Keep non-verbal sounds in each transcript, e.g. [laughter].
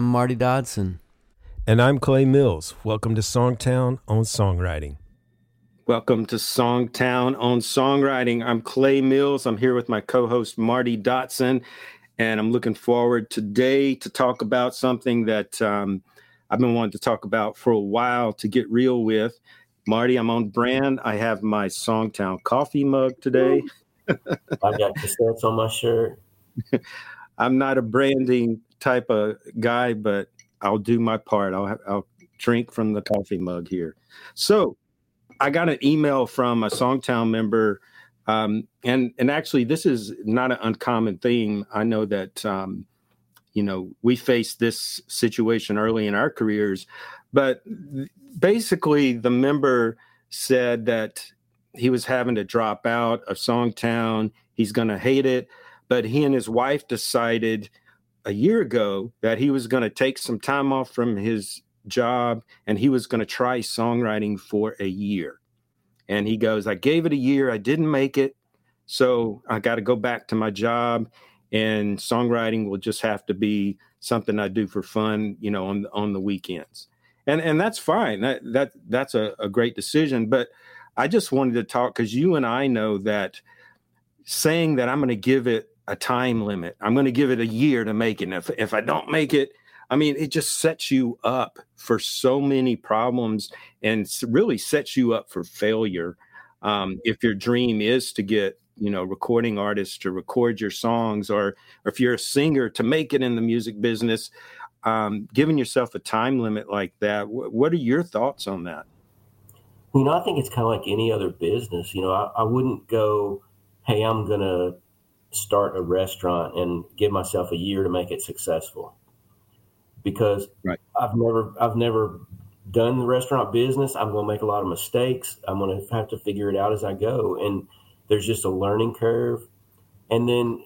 I'm Marty Dodson. And I'm Clay Mills. Welcome to Songtown on Songwriting. Welcome to Songtown on Songwriting. I'm Clay Mills. I'm here with my co host, Marty Dodson. And I'm looking forward today to talk about something that um, I've been wanting to talk about for a while to get real with. Marty, I'm on brand. I have my Songtown coffee mug today. [laughs] I've got cassettes on my shirt. I'm not a branding type of guy, but I'll do my part. I'll I'll drink from the coffee mug here. So, I got an email from a Songtown member, um, and and actually, this is not an uncommon theme. I know that um, you know we faced this situation early in our careers, but basically, the member said that he was having to drop out of Songtown. He's going to hate it but he and his wife decided a year ago that he was going to take some time off from his job and he was going to try songwriting for a year. And he goes, I gave it a year, I didn't make it. So I got to go back to my job and songwriting will just have to be something I do for fun, you know, on on the weekends. And and that's fine. That that that's a, a great decision. But I just wanted to talk because you and I know that saying that I'm going to give it a time limit. I'm going to give it a year to make it. And if, if I don't make it, I mean, it just sets you up for so many problems and really sets you up for failure. Um, if your dream is to get, you know, recording artists to record your songs, or, or if you're a singer to make it in the music business, um, giving yourself a time limit like that, wh- what are your thoughts on that? You know, I think it's kind of like any other business. You know, I, I wouldn't go, hey, I'm going to start a restaurant and give myself a year to make it successful because right. I've never I've never done the restaurant business. I'm going to make a lot of mistakes. I'm going to have to figure it out as I go and there's just a learning curve. And then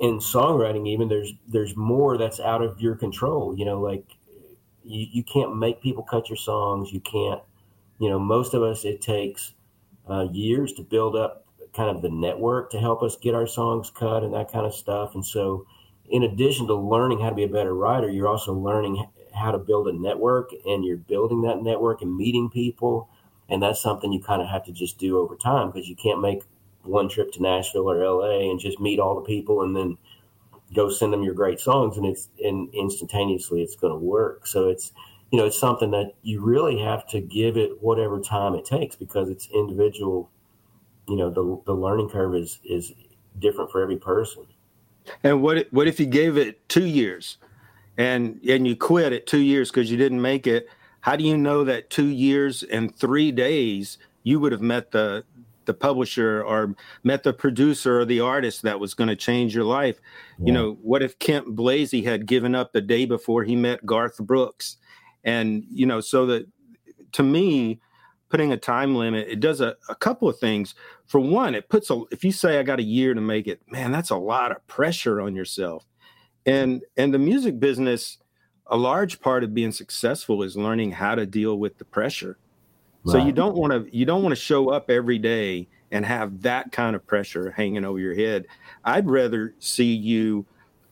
in songwriting even there's there's more that's out of your control, you know, like you, you can't make people cut your songs. You can't, you know, most of us it takes uh, years to build up kind of the network to help us get our songs cut and that kind of stuff. And so, in addition to learning how to be a better writer, you're also learning how to build a network and you're building that network and meeting people. And that's something you kind of have to just do over time because you can't make one trip to Nashville or LA and just meet all the people and then go send them your great songs and it's and instantaneously it's going to work. So it's you know it's something that you really have to give it whatever time it takes because it's individual you know the the learning curve is is different for every person. And what what if you gave it two years, and and you quit at two years because you didn't make it? How do you know that two years and three days you would have met the the publisher or met the producer or the artist that was going to change your life? Yeah. You know, what if Kent Blazy had given up the day before he met Garth Brooks? And you know, so that to me, putting a time limit, it does a, a couple of things. For one, it puts a if you say I got a year to make it, man, that's a lot of pressure on yourself. And and the music business, a large part of being successful is learning how to deal with the pressure. Right. So you don't want to you don't want to show up every day and have that kind of pressure hanging over your head. I'd rather see you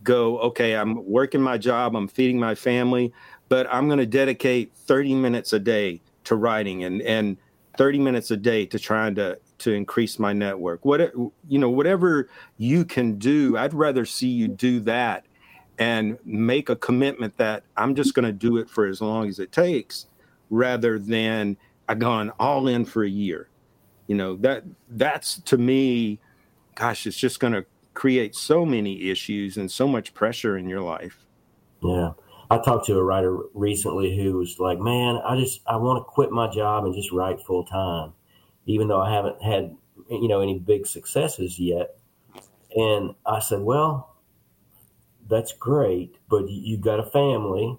go, okay, I'm working my job, I'm feeding my family, but I'm going to dedicate 30 minutes a day to writing and and 30 minutes a day to trying to to increase my network. What you know whatever you can do i'd rather see you do that and make a commitment that i'm just going to do it for as long as it takes rather than i gone all in for a year. You know that that's to me gosh it's just going to create so many issues and so much pressure in your life. Yeah I talked to a writer recently who was like, "Man, I just I want to quit my job and just write full time, even though I haven't had you know any big successes yet." And I said, "Well, that's great, but you've got a family,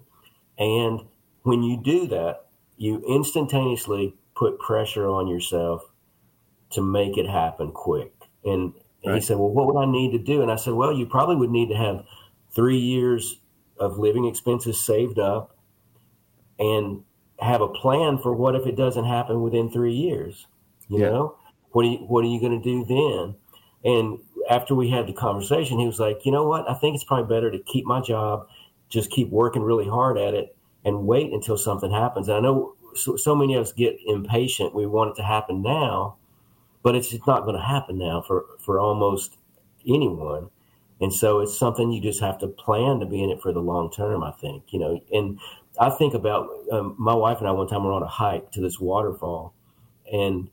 and when you do that, you instantaneously put pressure on yourself to make it happen quick." And, and right. he said, "Well, what would I need to do?" And I said, "Well, you probably would need to have three years." Of living expenses saved up and have a plan for what if it doesn't happen within three years you yeah. know what are you what are you going to do then and after we had the conversation he was like you know what i think it's probably better to keep my job just keep working really hard at it and wait until something happens. And I know so, so many of us get impatient. We want it to happen now, but it's just not going to happen now for, for almost anyone. And so it's something you just have to plan to be in it for the long term, I think, you know. And I think about um, my wife and I one time were on a hike to this waterfall and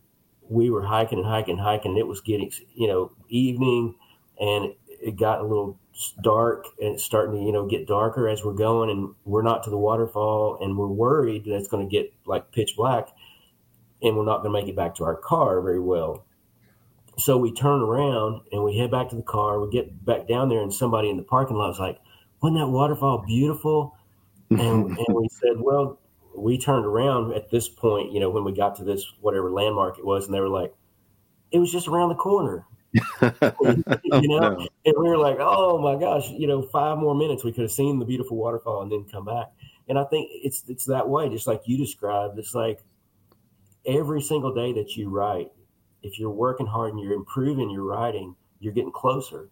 we were hiking and hiking and hiking and it was getting, you know, evening and it got a little dark and it's starting to, you know, get darker as we're going and we're not to the waterfall and we're worried that it's going to get like pitch black and we're not going to make it back to our car very well. So we turn around and we head back to the car. We get back down there, and somebody in the parking lot is like, "Wasn't that waterfall beautiful?" And, and we [laughs] said, "Well, we turned around at this point, you know, when we got to this whatever landmark it was, and they were like, it was just around the corner." [laughs] [laughs] you know, oh, no. and we were like, "Oh my gosh!" You know, five more minutes, we could have seen the beautiful waterfall and then come back. And I think it's it's that way, just like you described. It's like every single day that you write, if you're working hard and you're improving your writing, you're getting closer.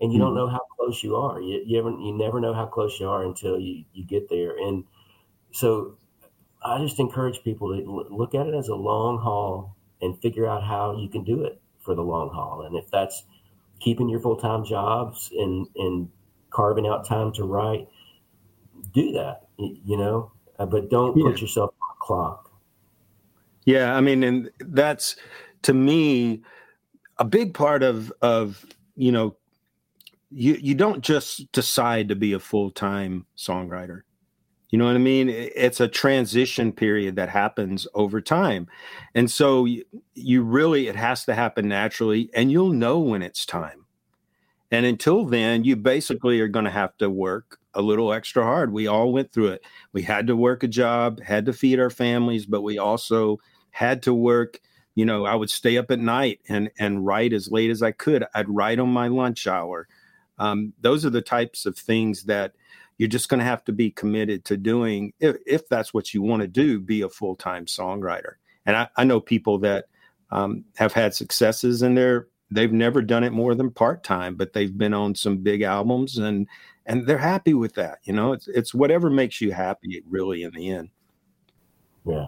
And you mm-hmm. don't know how close you are. You, you, ever, you never know how close you are until you, you get there. And so I just encourage people to look at it as a long haul and figure out how you can do it for the long haul. And if that's keeping your full time jobs and, and carving out time to write, do that, you know, uh, but don't yeah. put yourself on a clock. Yeah. I mean, and that's, to me a big part of of you know you you don't just decide to be a full-time songwriter. You know what i mean? It's a transition period that happens over time. And so you, you really it has to happen naturally and you'll know when it's time. And until then you basically are going to have to work a little extra hard. We all went through it. We had to work a job had to feed our families but we also had to work you know i would stay up at night and and write as late as i could. I'd write on my lunch hour. Um, those are the types of things that you're just going to have to be committed to doing if, if that's what you want to do be a full-time songwriter. And i, I know people that um, have had successes and they're they've never done it more than part-time but they've been on some big albums and and they're happy with that you know? It's it's whatever makes you happy really in the end. Yeah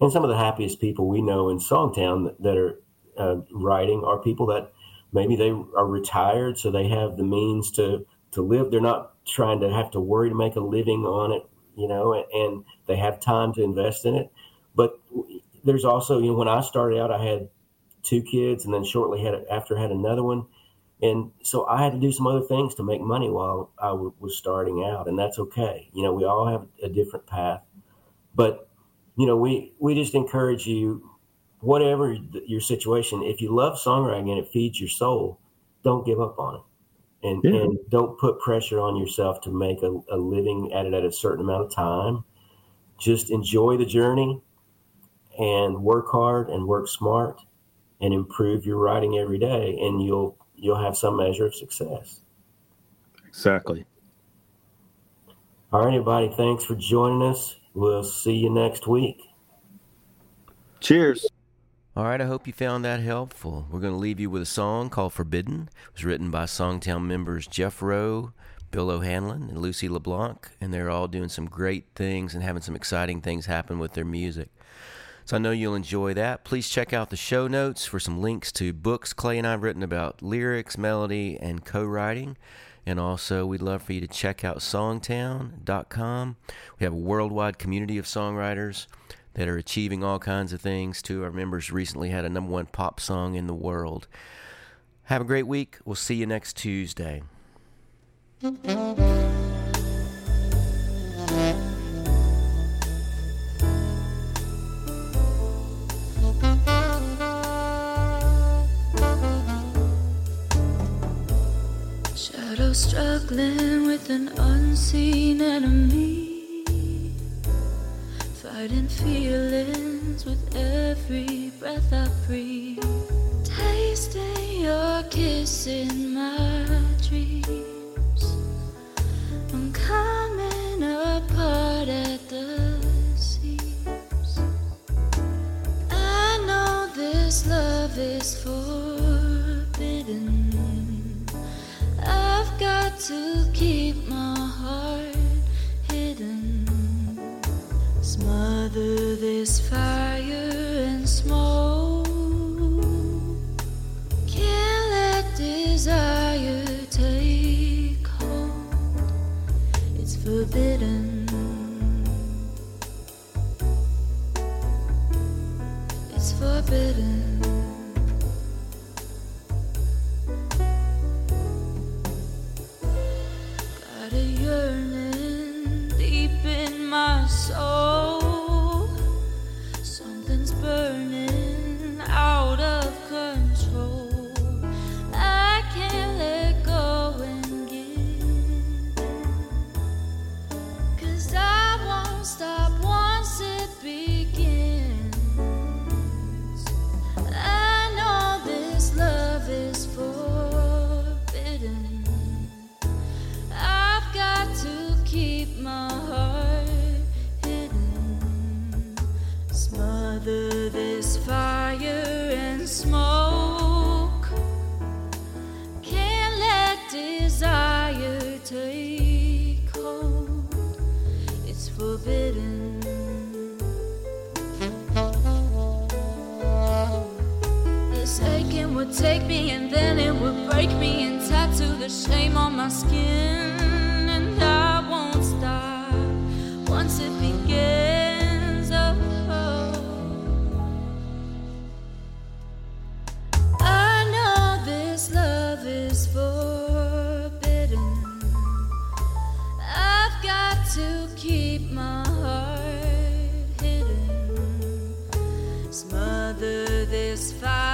and some of the happiest people we know in Songtown that, are uh, writing are people that maybe they are retired, so they have the means to to live. They're not trying to have to worry to make a living on it, you know, and, and they have time to invest in it. But there's also, you know, when I started out, I had two kids, and then shortly had after had another one, and so I had to do some other things to make money while I w- was starting out, and that's okay. You know, we all have a different path, but you know, we we just encourage you, whatever your situation, if you love songwriting and it feeds your soul, don't give up on it, and yeah. and don't put pressure on yourself to make a, a living at it at a certain amount of time. Just enjoy the journey, and work hard and work smart, and improve your writing every day, and you'll you'll have some measure of success. Exactly. All right, everybody. Thanks for joining us. We'll see you next week. Cheers. All right, I hope you found that helpful. We're going to leave you with a song called Forbidden. It was written by Songtown members Jeff Rowe, Bill O'Hanlon, and Lucy LeBlanc, and they're all doing some great things and having some exciting things happen with their music. So I know you'll enjoy that. Please check out the show notes for some links to books Clay and I have written about lyrics, melody, and co writing. And also, we'd love for you to check out songtown.com. We have a worldwide community of songwriters that are achieving all kinds of things, too. Our members recently had a number one pop song in the world. Have a great week. We'll see you next Tuesday. Struggling with an unseen enemy, fighting feelings with every breath I breathe, tasting your kiss in my dreams. I'm coming apart at the seams. I know this love is forbidden to keep my heart hidden. Smother this fire and smoke. Can't let desire take hold. It's forbidden. It's forbidden. Take me and then it would break me and tattoo the shame on my skin. And I won't stop once it begins. Oh, oh. I know this love is forbidden. I've got to keep my heart hidden. Smother this fire